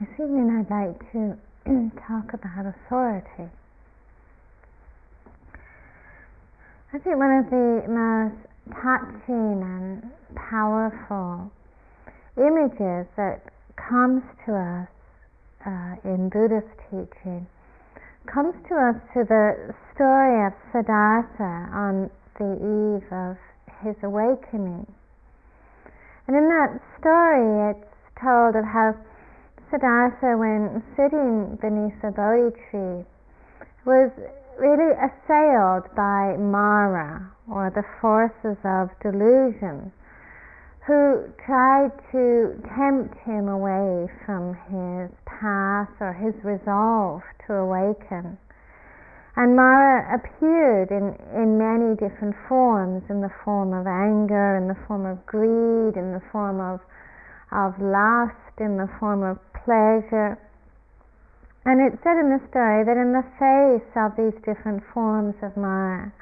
This evening I'd like to talk about authority. I think one of the most touching and powerful images that comes to us uh, in Buddhist teaching comes to us through the story of Siddhartha on the eve of his awakening. And in that story, it's told of how Siddhartha, when sitting beneath the Bodhi tree, was really assailed by Mara, or the forces of delusion, who tried to tempt him away from his path or his resolve to awaken. And Mara appeared in, in many different forms in the form of anger, in the form of greed, in the form of, of lust, in the form of pleasure. And it said in the story that in the face of these different forms of Mara,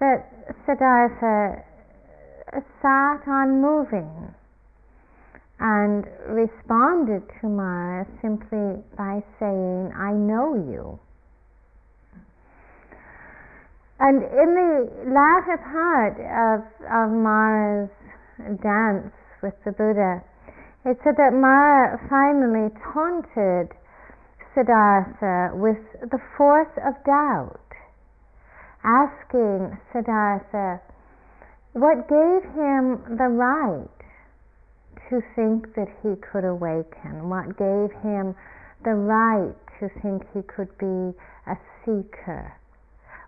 that Siddhartha sat unmoving and responded to Mara simply by saying, I know you. And in the latter part of, of Mara's dance with the Buddha, it said that Mara finally taunted Siddhartha with the force of doubt, asking Siddhartha what gave him the right to think that he could awaken, what gave him the right to think he could be a seeker,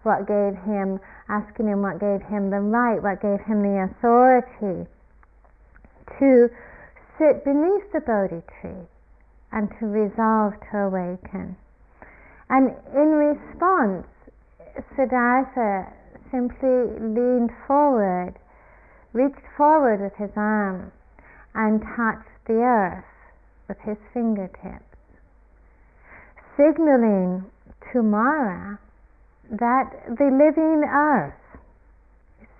what gave him, asking him what gave him the right, what gave him the authority to sit beneath the Bodhi tree and to resolve to awaken. And in response, Siddhartha simply leaned forward, reached forward with his arm, and touched the earth with his fingertips, signaling to Mara that the living earth,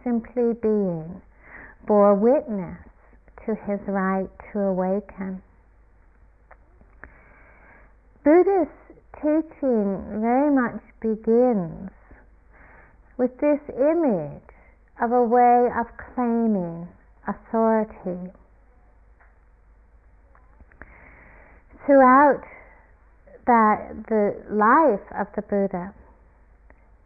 simply being, bore witness to his right to awaken. Buddhist teaching very much begins with this image of a way of claiming authority. Throughout that the life of the Buddha,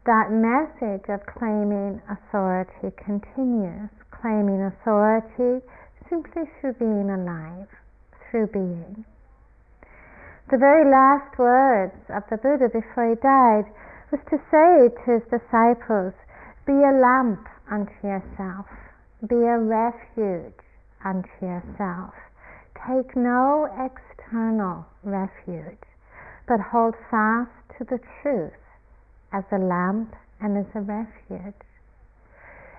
that message of claiming authority continues, claiming authority simply through being alive, through being. The very last words of the Buddha before he died was to say to his disciples, Be a lamp unto yourself, be a refuge unto yourself. Take no external refuge, but hold fast to the truth as a lamp and as a refuge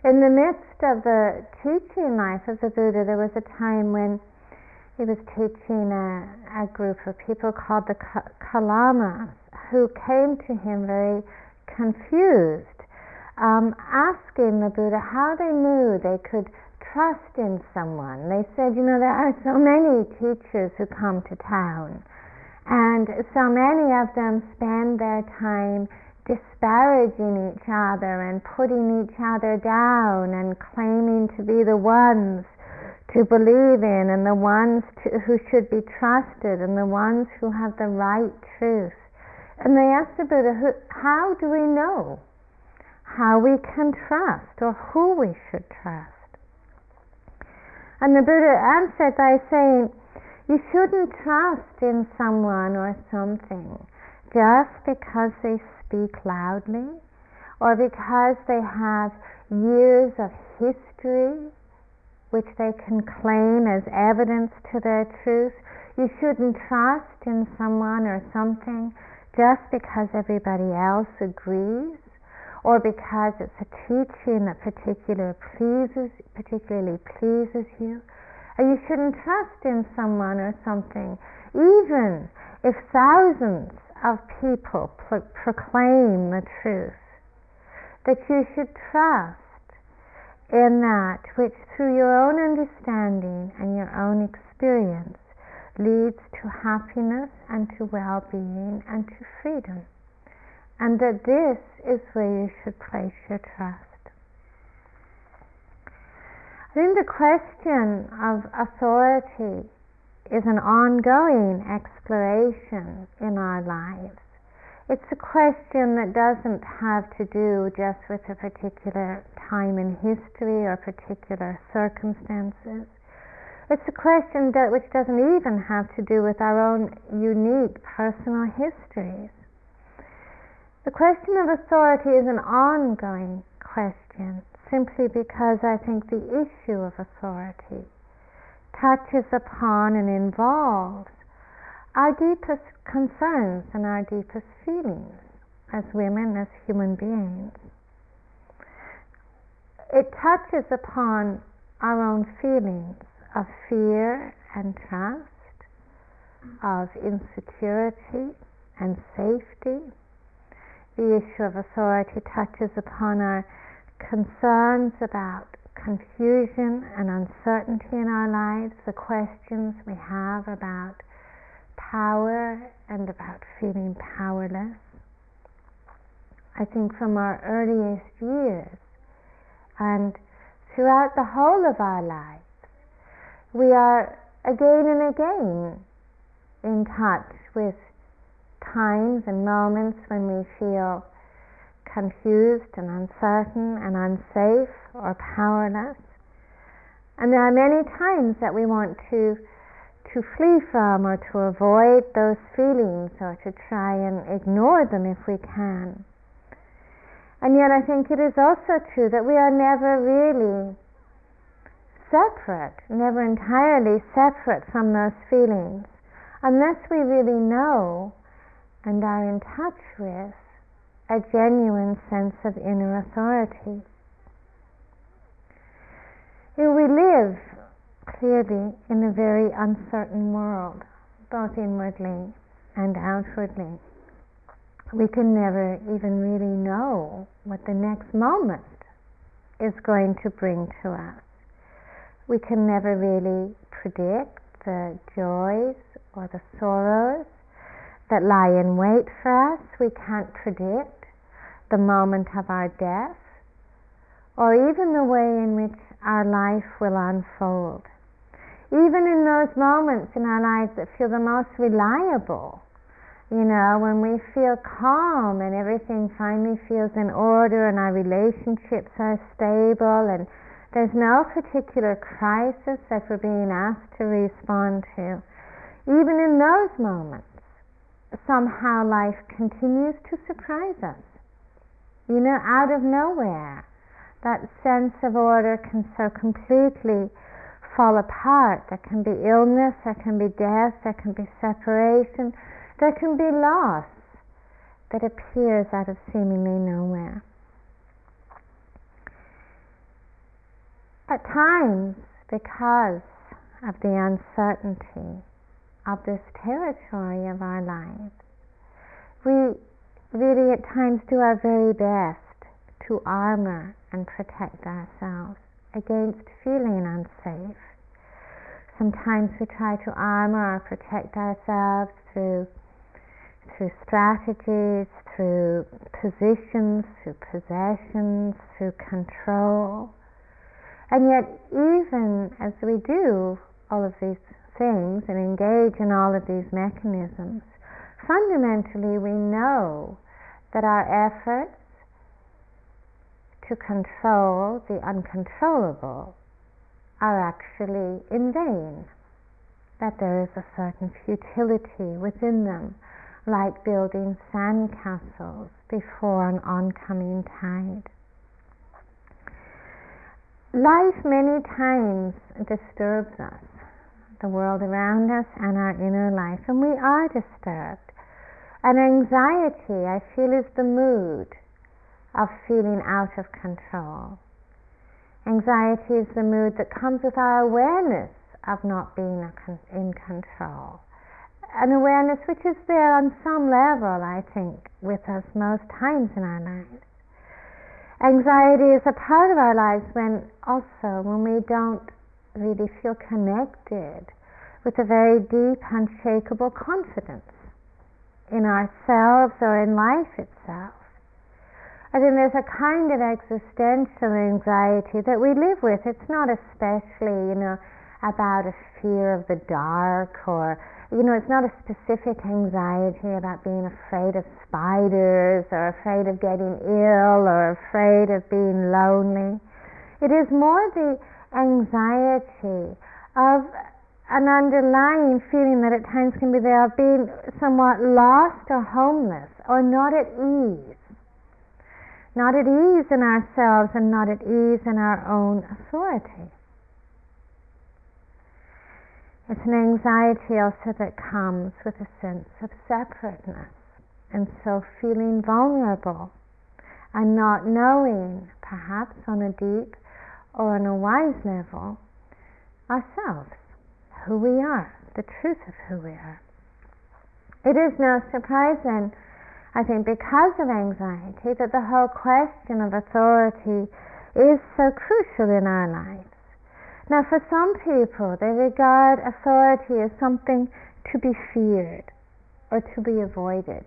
in the midst of the teaching life of the Buddha, there was a time when he was teaching a, a group of people called the Kalamas, who came to him very confused, um, asking the Buddha how they knew they could trust in someone. They said, you know, there are so many teachers who come to town, and so many of them spend their time disparaging each other and putting each other down and claiming to be the ones to believe in and the ones to, who should be trusted and the ones who have the right truth. And they asked the Buddha, how do we know how we can trust or who we should trust? And the Buddha answered by saying, you shouldn't trust in someone or something just because they speak loudly or because they have years of history which they can claim as evidence to their truth. You shouldn't trust in someone or something just because everybody else agrees or because it's a teaching that particular pleases, particularly pleases you. Or you shouldn't trust in someone or something even if thousands of people pro- proclaim the truth, that you should trust in that which through your own understanding and your own experience leads to happiness and to well-being and to freedom. And that this is where you should place your trust. I think the question of authority is an ongoing exploration in our lives. It's a question that doesn't have to do just with a particular time in history or particular circumstances. It's a question that which doesn't even have to do with our own unique personal histories. The question of authority is an ongoing question simply because I think the issue of authority touches upon and involves our deepest concerns and our deepest feelings as women, as human beings. It touches upon our own feelings of fear and trust, of insecurity and safety. The issue of authority touches upon our concerns about confusion and uncertainty in our lives, the questions we have about power and about feeling powerless. I think from our earliest years and throughout the whole of our lives, we are again and again in touch with times and moments when we feel confused and uncertain and unsafe or powerless. And there are many times that we want to to flee from or to avoid those feelings or to try and ignore them if we can. And yet I think it is also true that we are never really separate, never entirely separate from those feelings, unless we really know and are in touch with a genuine sense of inner authority. Here we live clearly in a very uncertain world, both inwardly and outwardly. We can never even really know what the next moment is going to bring to us we can never really predict the joys or the sorrows that lie in wait for us. We can't predict the moment of our death or even the way in which our life will unfold. Even in those moments in our lives that feel the most reliable, you know, when we feel calm and everything finally feels in order and our relationships are stable and there's no particular crisis that we're being asked to respond to. Even in those moments, somehow life continues to surprise us. You know, out of nowhere, that sense of order can so completely fall apart. There can be illness, there can be death, there can be separation, there can be loss that appears out of seemingly nowhere. At times, because of the uncertainty of this territory of our lives, we really at times do our very best to armor and protect ourselves against feeling unsafe. Sometimes we try to armor or protect ourselves through through strategies, through positions, through possessions, through control. And yet, even as we do all of these things and engage in all of these mechanisms, fundamentally we know that our efforts to control the uncontrollable are actually in vain, that there is a certain futility within them, like building sandcastles before an oncoming tide. Life many times disturbs us, the world around us and our inner life, and we are disturbed. And anxiety, I feel, is the mood of feeling out of control. Anxiety is the mood that comes with our awareness of not being in control. An awareness which is there on some level, I think, with us most times in our lives. Anxiety is a part of our lives when also when we don't really feel connected with a very deep, unshakable confidence in ourselves or in life itself. I think there's a kind of existential anxiety that we live with. It's not especially, you know, about a fear of the dark or, you know, it's not a specific anxiety about being afraid of spiders or afraid of getting ill or afraid of being lonely. It is more the anxiety of an underlying feeling that at times can be there of being somewhat lost or homeless or not at ease not at ease in ourselves and not at ease in our own authority. It's an anxiety also that comes with a sense of separateness and so feeling vulnerable and not knowing, perhaps on a deep or on a wise level, ourselves, who we are, the truth of who we are. It is no surprise then I think because of anxiety that the whole question of authority is so crucial in our lives. Now, for some people, they regard authority as something to be feared or to be avoided.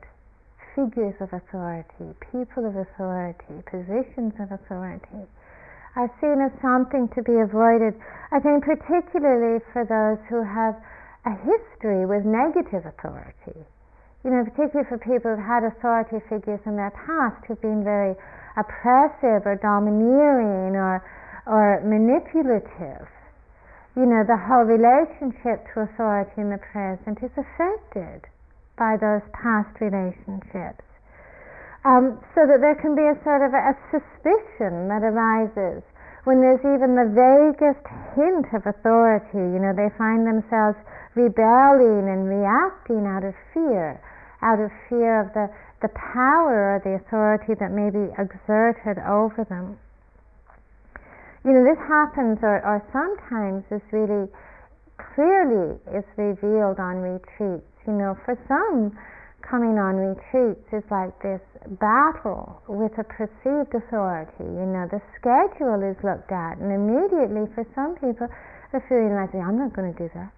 Figures of authority, people of authority, positions of authority are seen as something to be avoided. I think, particularly for those who have a history with negative authority you know, particularly for people who've had authority figures in their past who've been very oppressive or domineering or, or manipulative, you know, the whole relationship to authority in the present is affected by those past relationships. Um, so that there can be a sort of a, a suspicion that arises when there's even the vaguest hint of authority. You know, they find themselves rebelling and reacting out of fear out of fear of the, the power or the authority that may be exerted over them. You know, this happens or, or sometimes is really clearly is revealed on retreats. You know, for some, coming on retreats is like this battle with a perceived authority. You know, the schedule is looked at, and immediately for some people, they're feeling like, I'm not going to do that.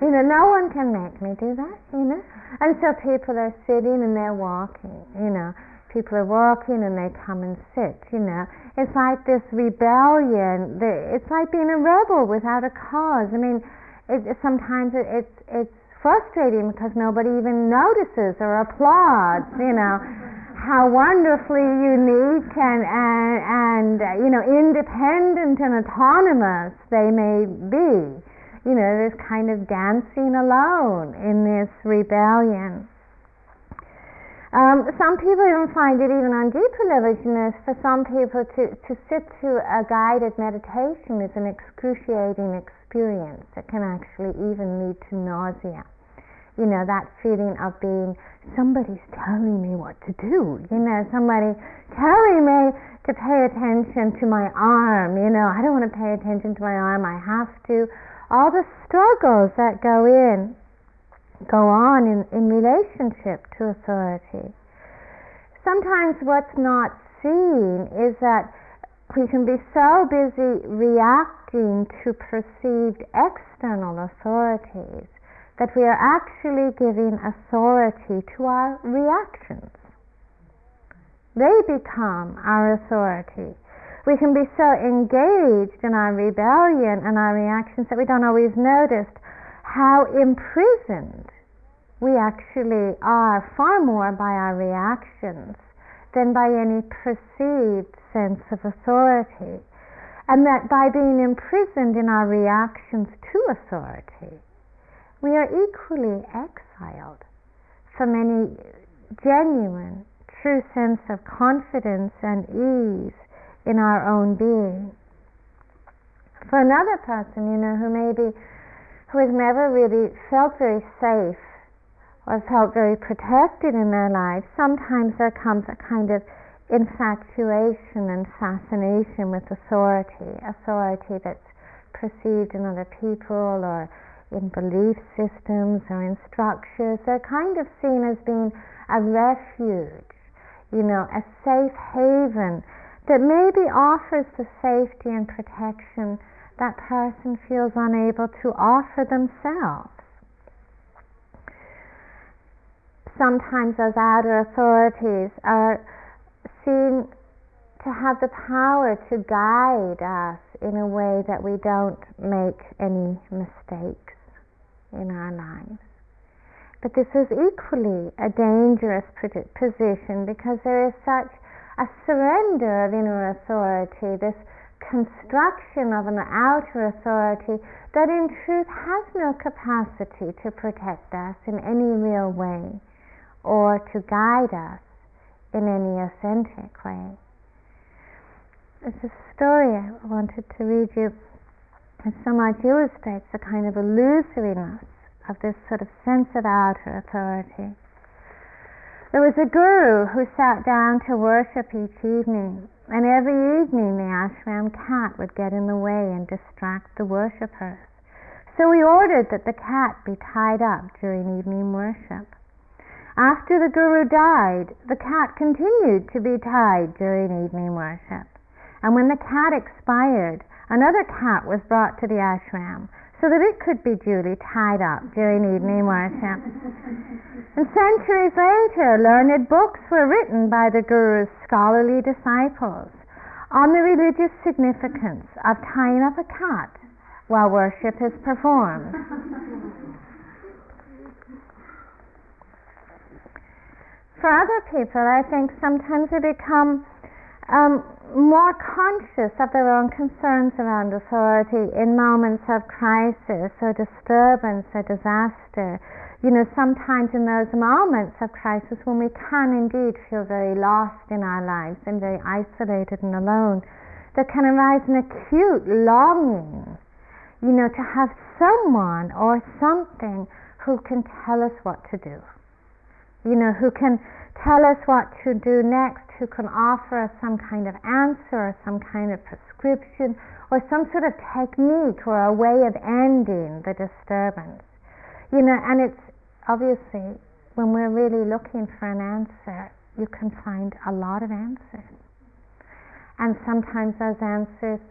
You know, no one can make me do that, you know. And so people are sitting and they're walking, you know. People are walking and they come and sit, you know. It's like this rebellion. It's like being a rebel without a cause. I mean, it, sometimes it, it's it's frustrating because nobody even notices or applauds, you know, how wonderfully unique and, and, and you know, independent and autonomous they may be you know, this kind of dancing alone in this rebellion. Um, some people even find it even on deeper levels, you know, for some people to, to sit through a guided meditation is an excruciating experience that can actually even lead to nausea. You know, that feeling of being somebody's telling me what to do, you know, somebody telling me to pay attention to my arm, you know, I don't want to pay attention to my arm, I have to all the struggles that go in, go on in, in relationship to authority. Sometimes what's not seen is that we can be so busy reacting to perceived external authorities that we are actually giving authority to our reactions. They become our authority we can be so engaged in our rebellion and our reactions that we don't always notice how imprisoned we actually are far more by our reactions than by any perceived sense of authority. And that by being imprisoned in our reactions to authority, we are equally exiled from any genuine, true sense of confidence and ease in our own being. For another person, you know, who maybe who has never really felt very safe or felt very protected in their life, sometimes there comes a kind of infatuation and fascination with authority, authority that's perceived in other people or in belief systems or in structures. They're kind of seen as being a refuge, you know, a safe haven that maybe offers the safety and protection that person feels unable to offer themselves. Sometimes those outer authorities are seen to have the power to guide us in a way that we don't make any mistakes in our lives. But this is equally a dangerous position because there is such a surrender of inner authority, this construction of an outer authority that in truth has no capacity to protect us in any real way or to guide us in any authentic way. There's a story I wanted to read you that so much illustrates the kind of illusoriness of this sort of sense of outer authority. There was a guru who sat down to worship each evening, and every evening the ashram cat would get in the way and distract the worshippers. So he ordered that the cat be tied up during evening worship. After the guru died, the cat continued to be tied during evening worship. And when the cat expired, another cat was brought to the ashram so that it could be duly tied up during evening worship. And centuries later, learned books were written by the Guru's scholarly disciples on the religious significance of tying up a cat while worship is performed. For other people, I think sometimes they become um, more conscious of their own concerns around authority in moments of crisis or disturbance or disaster. You know, sometimes in those moments of crisis when we can indeed feel very lost in our lives and very isolated and alone, there can arise an acute longing, you know, to have someone or something who can tell us what to do. You know, who can tell us what to do next, who can offer us some kind of answer or some kind of prescription or some sort of technique or a way of ending the disturbance. You know, and it's obviously when we're really looking for an answer, you can find a lot of answers. And sometimes those answers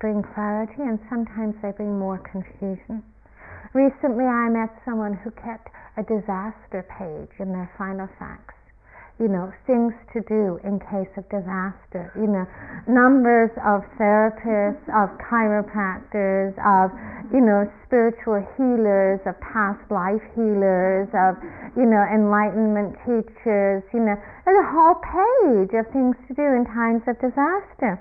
bring clarity and sometimes they bring more confusion. Recently I met someone who kept a disaster page in their Filofax you know, things to do in case of disaster, you know, numbers of therapists, mm-hmm. of chiropractors, of, you know, spiritual healers, of past life healers, of, you know, enlightenment teachers, you know, there's a whole page of things to do in times of disaster.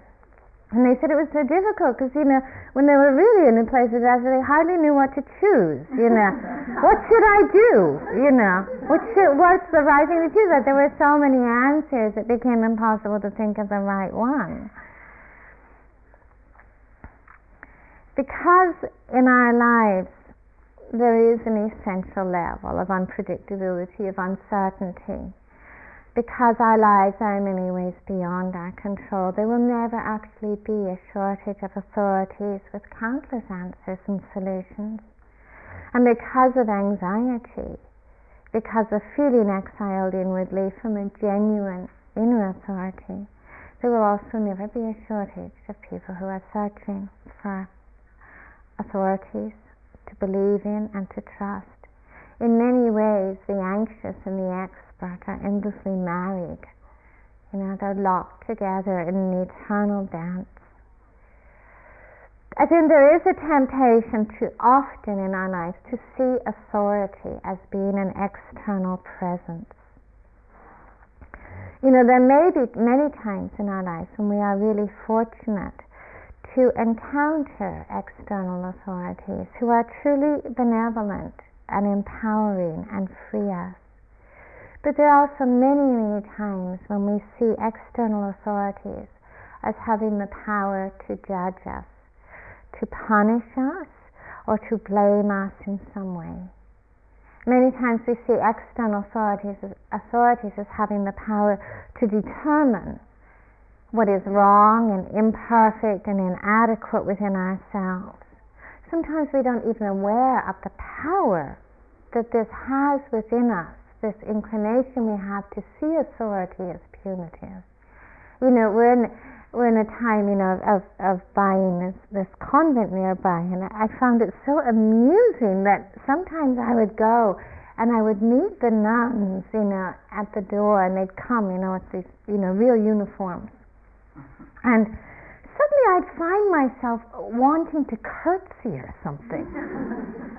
And they said it was so difficult because, you know, when they were really in a place of disaster, they hardly knew what to choose, you know. what should I do, you know? What should, what's the right thing to choose? That there were so many answers, it became impossible to think of the right one. Because in our lives, there is an essential level of unpredictability, of uncertainty because our lives are in many ways beyond our control, there will never actually be a shortage of authorities with countless answers and solutions. And because of anxiety, because of feeling exiled inwardly from a genuine inner authority, there will also never be a shortage of people who are searching for authorities to believe in and to trust. In many ways, the anxious and the expert are endlessly married. You know, they're locked together in an eternal dance. I think there is a temptation to often in our lives to see authority as being an external presence. You know, there may be many times in our lives when we are really fortunate to encounter external authorities who are truly benevolent and empowering and free us. But there are also many, many times when we see external authorities as having the power to judge us, to punish us, or to blame us in some way. Many times we see external authorities as, authorities as having the power to determine what is wrong and imperfect and inadequate within ourselves. Sometimes we don't even aware of the power that this has within us this inclination we have to see authority as punitive. You know, we're in were in a time, you know, of, of buying this, this convent nearby, and I found it so amusing that sometimes I would go and I would meet the nuns, you know, at the door, and they'd come, you know, with these, you know, real uniforms, and suddenly I'd find myself wanting to curtsy or something.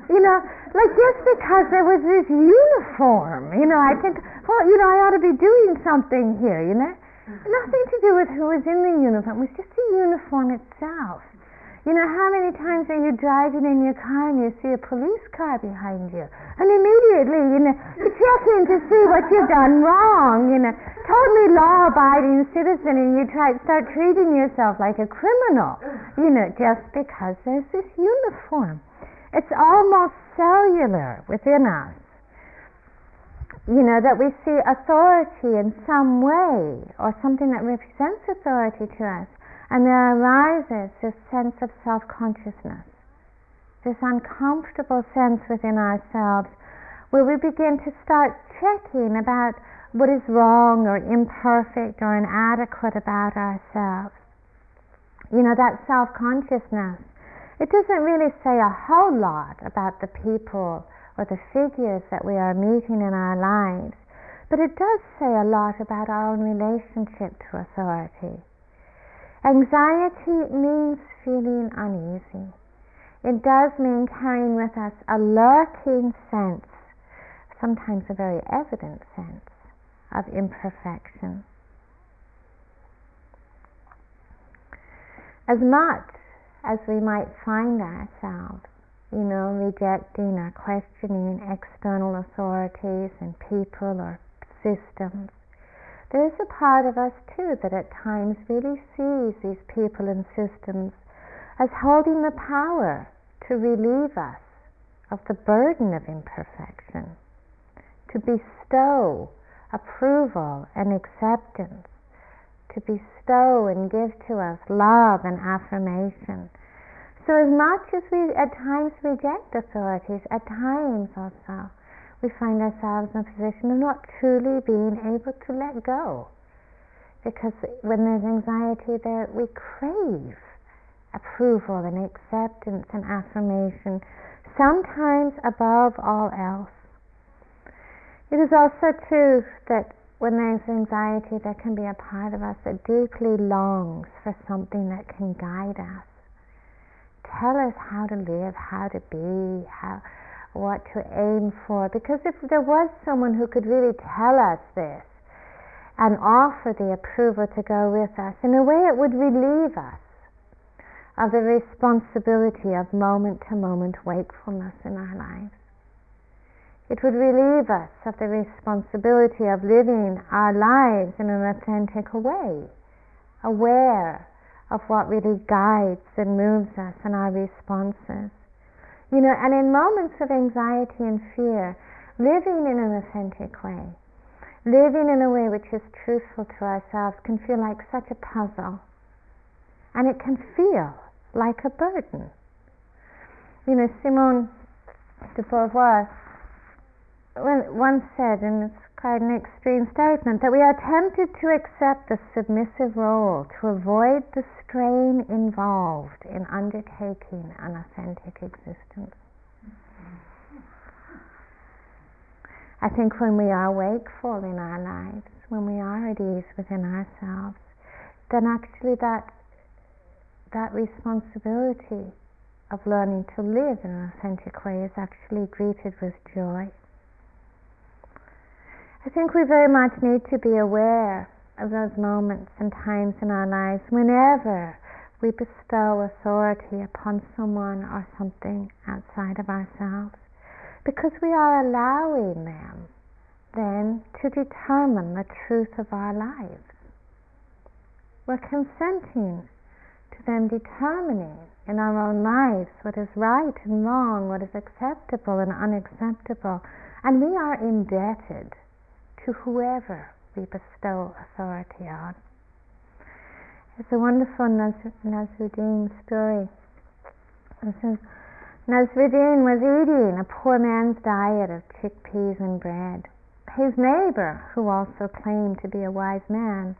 you know, like just because there was this uniform, you know, I think, well, you know, I ought to be doing something here, you know. Nothing to do with who was in the uniform. It was just the uniform itself. You know, how many times are you driving in your car and you see a police car behind you? And immediately, you know, you check in to see what you've done wrong, you know. Totally law abiding citizen and you try start treating yourself like a criminal, you know, just because there's this uniform. It's almost cellular within us you know, that we see authority in some way or something that represents authority to us, and there arises this sense of self consciousness, this uncomfortable sense within ourselves where we begin to start checking about what is wrong or imperfect or inadequate about ourselves. You know, that self consciousness, it doesn't really say a whole lot about the people or the figures that we are meeting in our lives, but it does say a lot about our own relationship to authority. Anxiety means feeling uneasy. It does mean carrying with us a lurking sense, sometimes a very evident sense, of imperfection. As much as we might find ourselves you know, rejecting or questioning external authorities and people or systems. There's a part of us too that at times really sees these people and systems as holding the power to relieve us of the burden of imperfection, to bestow approval and acceptance, to bestow and give to us love and affirmation. So as much as we at times reject authorities, at times also we find ourselves in a position of not truly being able to let go. Because when there's anxiety there, we crave approval and acceptance and affirmation, sometimes above all else. It is also true that when there's anxiety, there can be a part of us that deeply longs for something that can guide us tell us how to live, how to be, how what to aim for. Because if there was someone who could really tell us this and offer the approval to go with us, in a way it would relieve us of the responsibility of moment to moment wakefulness in our lives. It would relieve us of the responsibility of living our lives in an authentic way, aware of what really guides and moves us and our responses. You know, and in moments of anxiety and fear, living in an authentic way, living in a way which is truthful to ourselves can feel like such a puzzle. And it can feel like a burden. You know, Simone de Beauvoir once said, and it's quite an extreme statement, that we are tempted to accept the submissive role to avoid the strain involved in undertaking an authentic existence. I think when we are wakeful in our lives, when we are at ease within ourselves, then actually that that responsibility of learning to live in an authentic way is actually greeted with joy. I think we very much need to be aware of those moments and times in our lives whenever we bestow authority upon someone or something outside of ourselves, because we are allowing them then to determine the truth of our lives. We're consenting to them determining in our own lives what is right and wrong, what is acceptable and unacceptable, and we are indebted to whoever we bestow authority on. It's a wonderful Nasruddin story. It Nasruddin was eating a poor man's diet of chickpeas and bread. His neighbor, who also claimed to be a wise man,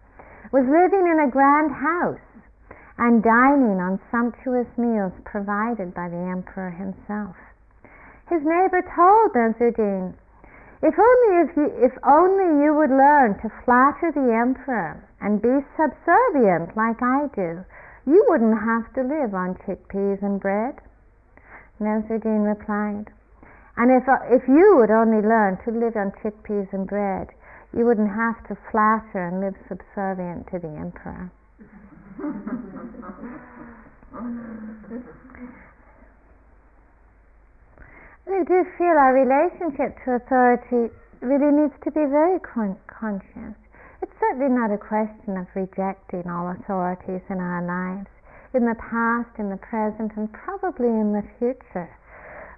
was living in a grand house and dining on sumptuous meals provided by the emperor himself. His neighbor told Nasruddin, if only if, you, if only you would learn to flatter the emperor and be subservient like I do, you wouldn't have to live on chickpeas and bread. Nasruddin replied, and if, if you would only learn to live on chickpeas and bread, you wouldn't have to flatter and live subservient to the emperor. we do feel our relationship to authority really needs to be very con- conscious. It's certainly not a question of rejecting all authorities in our lives, in the past, in the present, and probably in the future.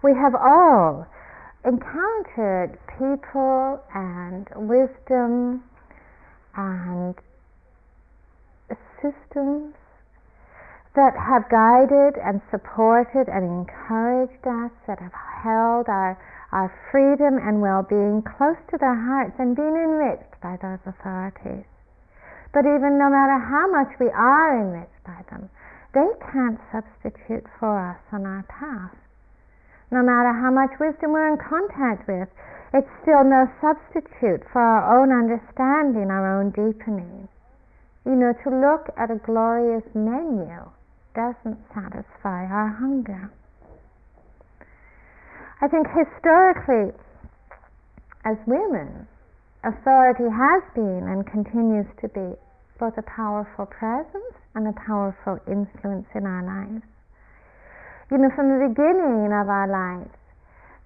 We have all encountered people and wisdom and systems that have guided and supported and encouraged us, that have held our, our freedom and well being close to their hearts and been enriched by those authorities. But even no matter how much we are enriched by them, they can't substitute for us on our path no matter how much wisdom we're in contact with, it's still no substitute for our own understanding, our own deepening. You know, to look at a glorious menu doesn't satisfy our hunger. I think historically, as women, authority has been and continues to be both a powerful presence and a powerful influence in our lives. You know, from the beginning of our lives,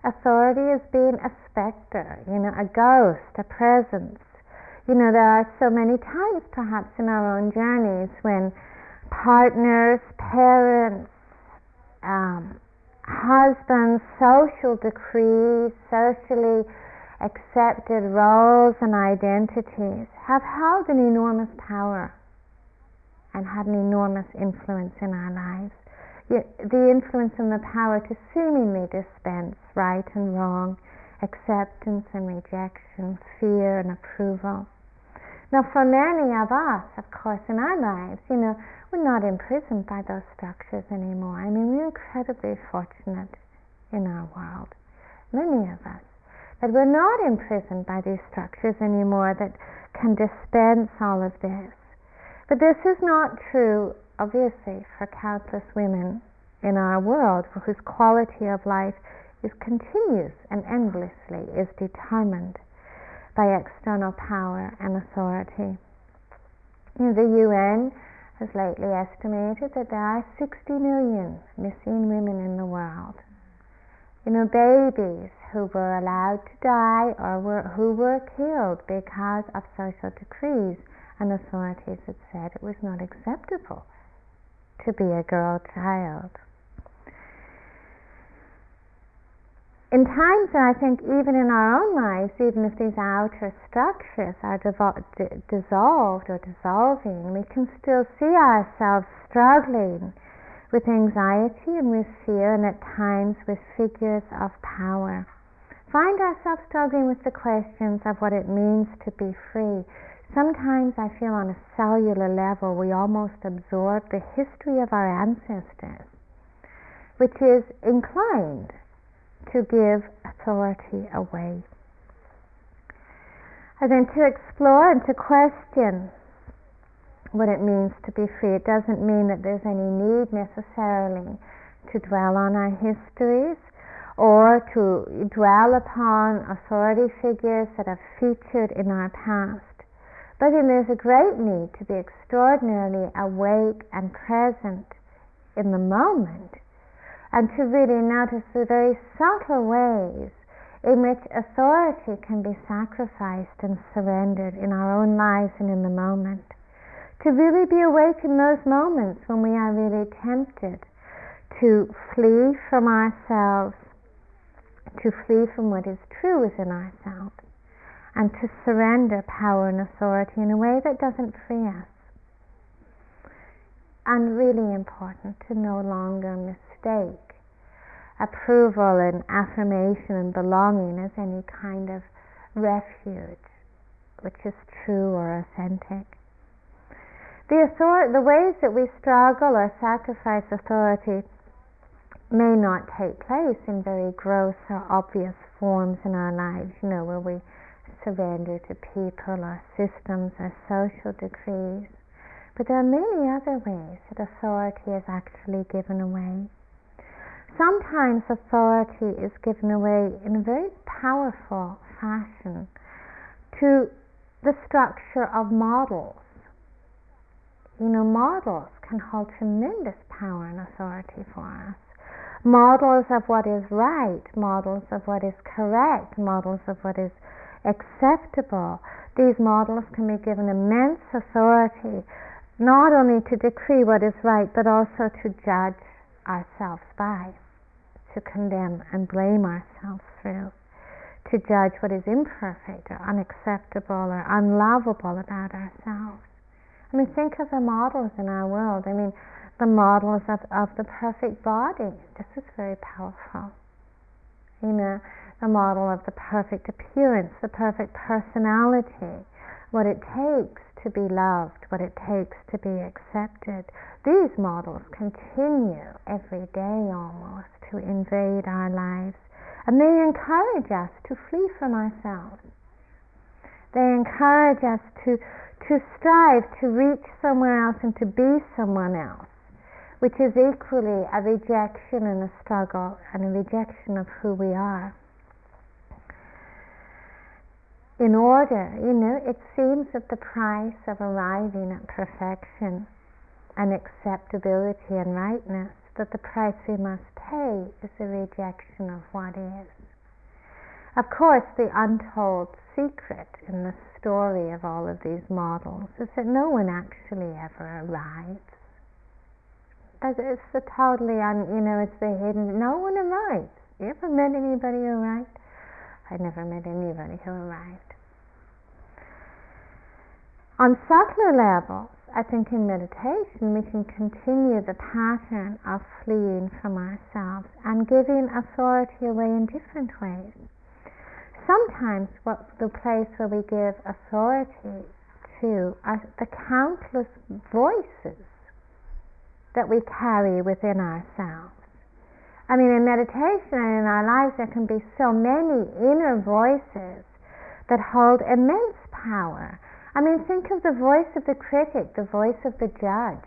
authority has been a specter, you know, a ghost, a presence. You know, there are so many times perhaps in our own journeys when partners, parents, um, husbands, social decrees, socially accepted roles and identities have held an enormous power and had an enormous influence in our lives the influence and the power to seemingly dispense right and wrong, acceptance and rejection, fear and approval. Now, for many of us, of course, in our lives, you know, we're not imprisoned by those structures anymore. I mean, we're incredibly fortunate in our world, many of us, that we're not imprisoned by these structures anymore that can dispense all of this. But this is not true obviously for countless women in our world whose quality of life is continuous and endlessly is determined by external power and authority. Know, the UN has lately estimated that there are 60 million missing women in the world. You know, babies who were allowed to die or were, who were killed because of social decrees and authorities had said it was not acceptable to be a girl child. In times when I think even in our own lives, even if these outer structures are dissolved or dissolving, we can still see ourselves struggling with anxiety and with fear and at times with figures of power. Find ourselves struggling with the questions of what it means to be free, Sometimes I feel on a cellular level we almost absorb the history of our ancestors, which is inclined to give authority away. And then to explore and to question what it means to be free. It doesn't mean that there's any need necessarily to dwell on our histories or to dwell upon authority figures that have featured in our past. But then there's a great need to be extraordinarily awake and present in the moment and to really notice the very subtle ways in which authority can be sacrificed and surrendered in our own lives and in the moment. To really be awake in those moments when we are really tempted to flee from ourselves, to flee from what is true within ourselves and to surrender power and authority in a way that doesn't free us. And really important to no longer mistake approval and affirmation and belonging as any kind of refuge which is true or authentic. The, author- the ways that we struggle or sacrifice authority may not take place in very gross or obvious forms in our lives, you know, where we surrender to people or systems or social decrees. But there are many other ways that authority is actually given away. Sometimes authority is given away in a very powerful fashion to the structure of models. You know, models can hold tremendous power and authority for us. Models of what is right, models of what is correct, models of what is acceptable. These models can be given immense authority not only to decree what is right, but also to judge ourselves by, to condemn and blame ourselves through, to judge what is imperfect or unacceptable or unlovable about ourselves. I mean, think of the models in our world. I mean, the models of, of the perfect body. This is very powerful. You know, the model of the perfect appearance, the perfect personality, what it takes to be loved, what it takes to be accepted. These models continue every day almost to invade our lives, and they encourage us to flee from ourselves. They encourage us to, to strive to reach somewhere else and to be someone else, which is equally a rejection and a struggle and a rejection of who we are in order, you know, it seems that the price of arriving at perfection and acceptability and rightness, that the price we must pay is the rejection of what is. Of course, the untold secret in the story of all of these models is that no one actually ever arrives. It's the totally, un, you know, it's the hidden, no one arrives. You ever met anybody who? I never met anybody who arrived. On subtler levels, I think in meditation we can continue the pattern of fleeing from ourselves and giving authority away in different ways. Sometimes what the place where we give authority to are the countless voices that we carry within ourselves. I mean, in meditation and in our lives, there can be so many inner voices that hold immense power. I mean, think of the voice of the critic, the voice of the judge.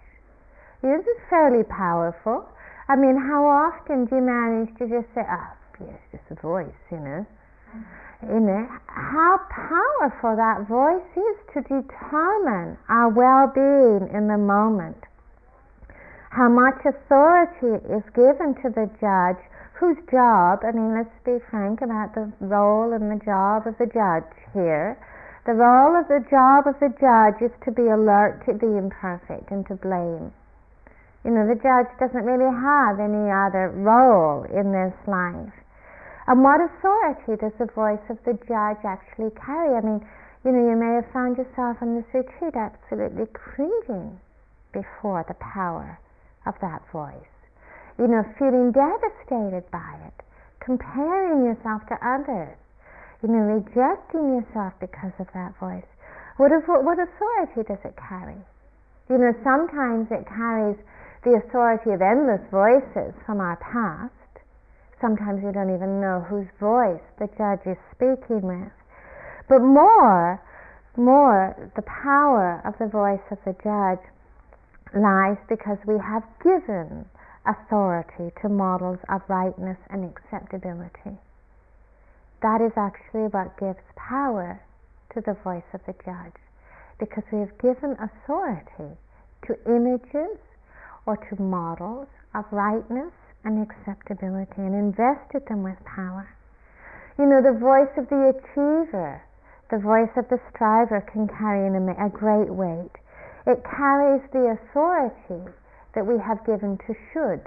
This is fairly powerful. I mean, how often do you manage to just say, ah, oh, yes, just a voice, you know? You know, how powerful that voice is to determine our well-being in the moment how much authority is given to the judge whose job, I mean, let's be frank about the role and the job of the judge here. The role of the job of the judge is to be alert to the imperfect and to blame. You know, the judge doesn't really have any other role in this life. And what authority does the voice of the judge actually carry? I mean, you know, you may have found yourself in this retreat absolutely cringing before the power of that voice. You know, feeling devastated by it, comparing yourself to others, you know, rejecting yourself because of that voice. What, what authority does it carry? You know, sometimes it carries the authority of endless voices from our past. Sometimes we don't even know whose voice the judge is speaking with. But more, more, the power of the voice of the judge lies because we have given authority to models of rightness and acceptability. That is actually what gives power to the voice of the judge, because we have given authority to images or to models of rightness and acceptability and invested them with power. You know, the voice of the achiever, the voice of the striver can carry a great weight it carries the authority that we have given to should.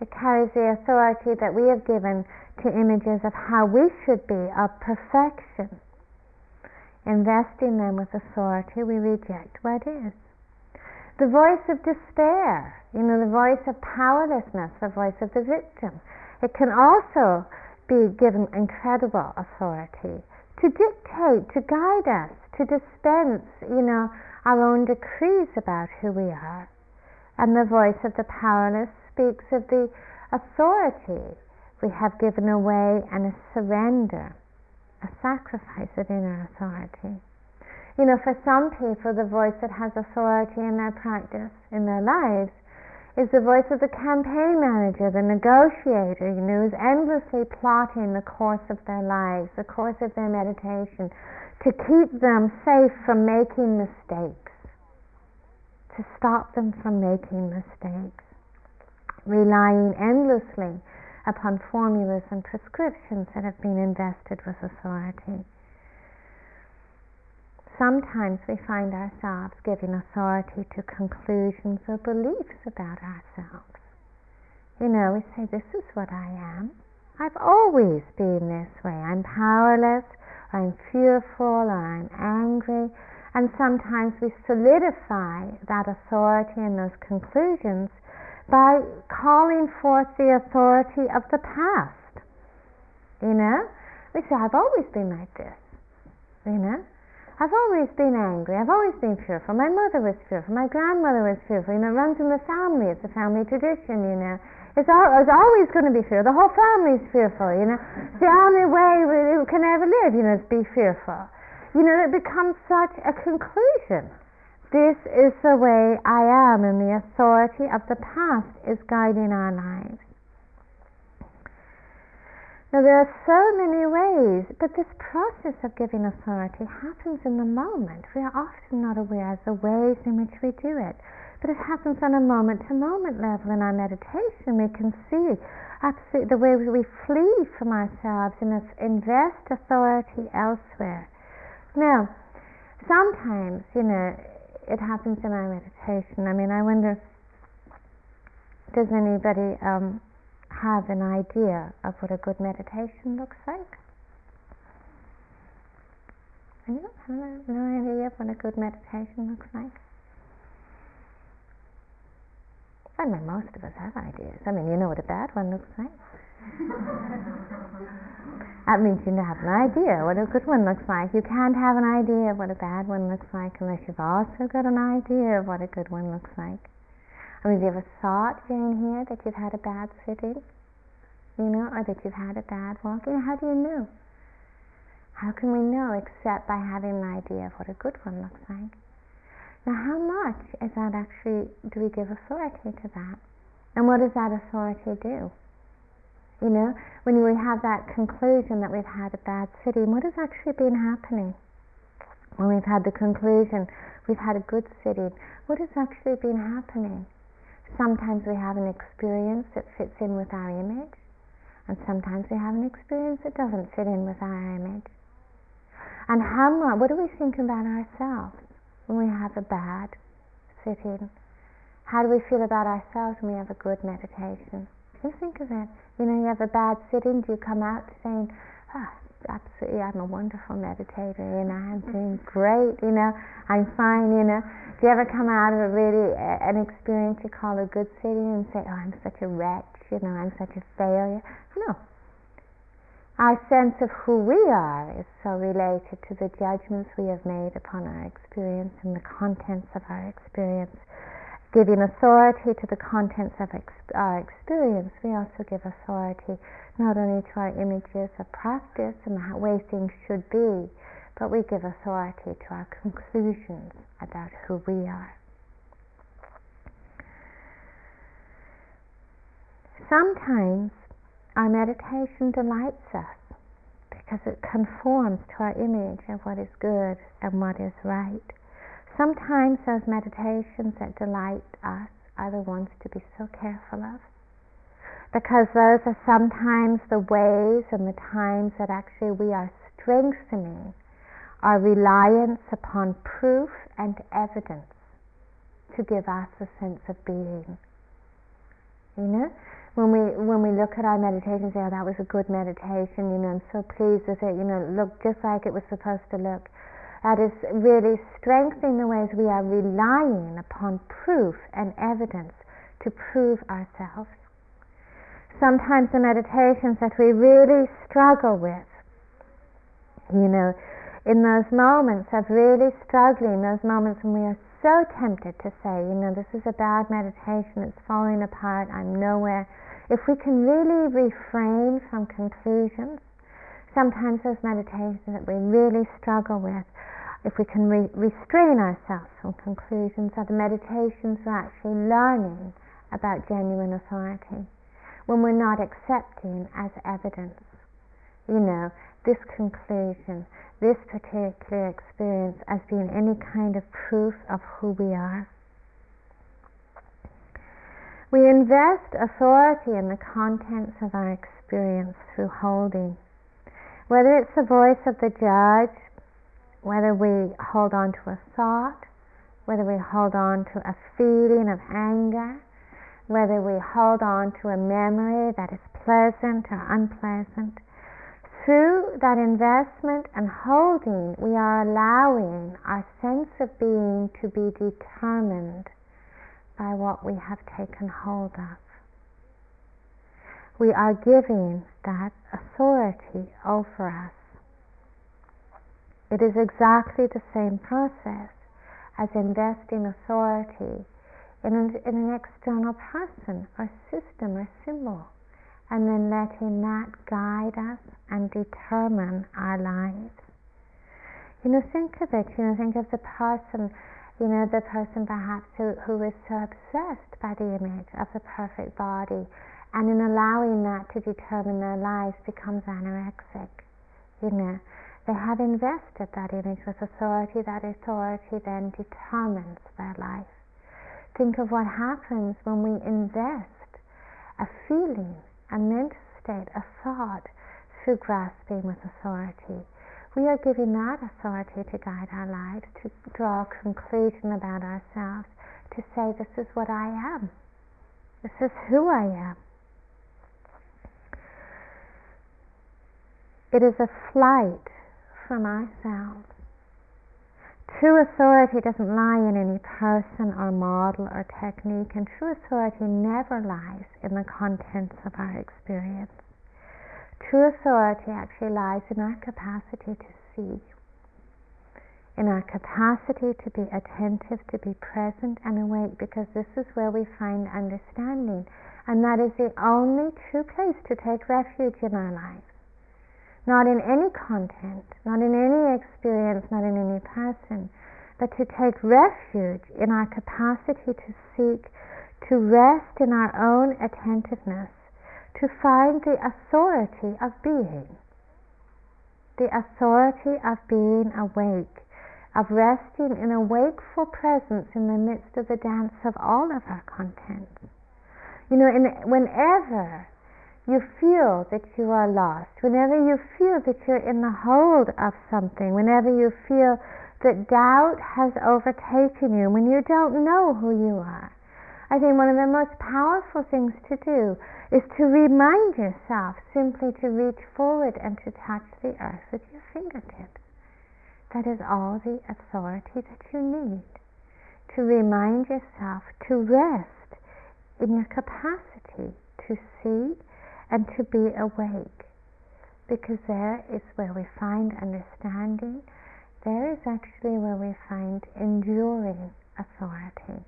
It carries the authority that we have given to images of how we should be, of perfection. Investing them with authority, we reject what is. The voice of despair, you know, the voice of powerlessness, the voice of the victim. It can also be given incredible authority to dictate, to guide us, to dispense, you know, our own decrees about who we are. And the voice of the powerless speaks of the authority we have given away and a surrender, a sacrifice of inner authority. You know, for some people, the voice that has authority in their practice, in their lives, is the voice of the campaign manager, the negotiator, you know, who's endlessly plotting the course of their lives, the course of their meditation, to keep them safe from making mistakes, to stop them from making mistakes, relying endlessly upon formulas and prescriptions that have been invested with authority. Sometimes we find ourselves giving authority to conclusions or beliefs about ourselves. You know, we say, This is what I am. I've always been this way. I'm powerless. I'm fearful or I'm angry. And sometimes we solidify that authority and those conclusions by calling forth the authority of the past. You know? We say, I've always been like this. You know? I've always been angry. I've always been fearful. My mother was fearful. My grandmother was fearful. You know, it runs in the family. It's a family tradition, you know. It's, it's always going to be fear. The whole family's fearful, you know. It's the only way we can ever live, you know, is be fearful. You know, it becomes such a conclusion. This is the way I am, and the authority of the past is guiding our lives. Now, there are so many ways, but this process of giving authority happens in the moment. We are often not aware of the ways in which we do it. But it happens on a moment to moment level in our meditation. We can see absolutely the way we flee from ourselves and invest authority elsewhere. Now, sometimes, you know, it happens in our meditation. I mean, I wonder, does anybody um, have an idea of what a good meditation looks like? You have no idea of what a good meditation looks like? I mean, most of us have ideas. I mean, you know what a bad one looks like. that means you have an idea what a good one looks like. You can't have an idea of what a bad one looks like unless you've also got an idea of what a good one looks like. I mean, have you ever thought during here that you've had a bad sitting? You know, or that you've had a bad walking? How do you know? How can we know except by having an idea of what a good one looks like? Now, how much is that actually, do we give authority to that? And what does that authority do? You know, when we have that conclusion that we've had a bad sitting, what has actually been happening? When we've had the conclusion we've had a good sitting, what has actually been happening? Sometimes we have an experience that fits in with our image, and sometimes we have an experience that doesn't fit in with our image. And how much, what do we think about ourselves? When we have a bad sitting? How do we feel about ourselves when we have a good meditation? Just think of it. You know, you have a bad sitting, do you come out saying, ah, absolutely, I'm a wonderful meditator, you know, I'm doing great, you know, I'm fine, you know. Do you ever come out of a really, uh, an experience you call a good sitting and say, oh, I'm such a wretch, you know, I'm such a failure? No, our sense of who we are is so related to the judgments we have made upon our experience and the contents of our experience. Giving authority to the contents of ex- our experience, we also give authority not only to our images of practice and the way things should be, but we give authority to our conclusions about who we are. Sometimes our meditation delights us because it conforms to our image of what is good and what is right. Sometimes those meditations that delight us are the ones to be so careful of because those are sometimes the ways and the times that actually we are strengthening our reliance upon proof and evidence to give us a sense of being. You know? When we when we look at our meditation say, oh, that was a good meditation, you know, I'm so pleased with it, you know, it looked just like it was supposed to look. That is really strengthening the ways we are relying upon proof and evidence to prove ourselves. Sometimes the meditations that we really struggle with, you know, in those moments of really struggling, those moments when we are so tempted to say, you know, this is a bad meditation, it's falling apart, I'm nowhere. If we can really refrain from conclusions, sometimes those meditations that we really struggle with, if we can re- restrain ourselves from conclusions, are the meditations we're actually learning about genuine authority. When we're not accepting as evidence, you know, this conclusion, this particular experience as being any kind of proof of who we are. We invest authority in the contents of our experience through holding. Whether it's the voice of the judge, whether we hold on to a thought, whether we hold on to a feeling of anger, whether we hold on to a memory that is pleasant or unpleasant, through that investment and holding, we are allowing our sense of being to be determined by what we have taken hold of. We are giving that authority over us. It is exactly the same process as investing authority in an, in an external person or system or symbol and then letting that guide us and determine our lives. You know, think of it, you know, think of the person, you know, the person perhaps who, who is so obsessed by the image of the perfect body and in allowing that to determine their lives becomes anorexic. You know, they have invested that image with authority, that authority then determines their life. Think of what happens when we invest a feeling a mental state, a thought, through grasping with authority. We are giving that authority to guide our lives, to draw a conclusion about ourselves, to say, This is what I am. This is who I am. It is a flight from ourselves. True authority doesn't lie in any person or model or technique, and true authority never lies in the contents of our experience. True authority actually lies in our capacity to see, in our capacity to be attentive, to be present and awake, because this is where we find understanding, and that is the only true place to take refuge in our lives not in any content, not in any experience, not in any person, but to take refuge in our capacity to seek, to rest in our own attentiveness, to find the authority of being, the authority of being awake, of resting in a wakeful presence in the midst of the dance of all of our contents. You know, in, whenever you feel that you are lost, whenever you feel that you're in the hold of something, whenever you feel that doubt has overtaken you, when you don't know who you are, I think one of the most powerful things to do is to remind yourself simply to reach forward and to touch the earth with your fingertips. That is all the authority that you need. To remind yourself to rest in your capacity to see and to be awake. Because there is where we find understanding, there is actually where we find enduring authority.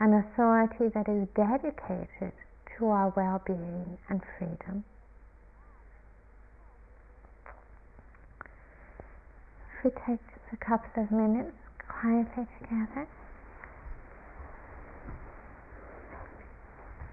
An authority that is dedicated to our well being and freedom. If we take a couple of minutes quietly together.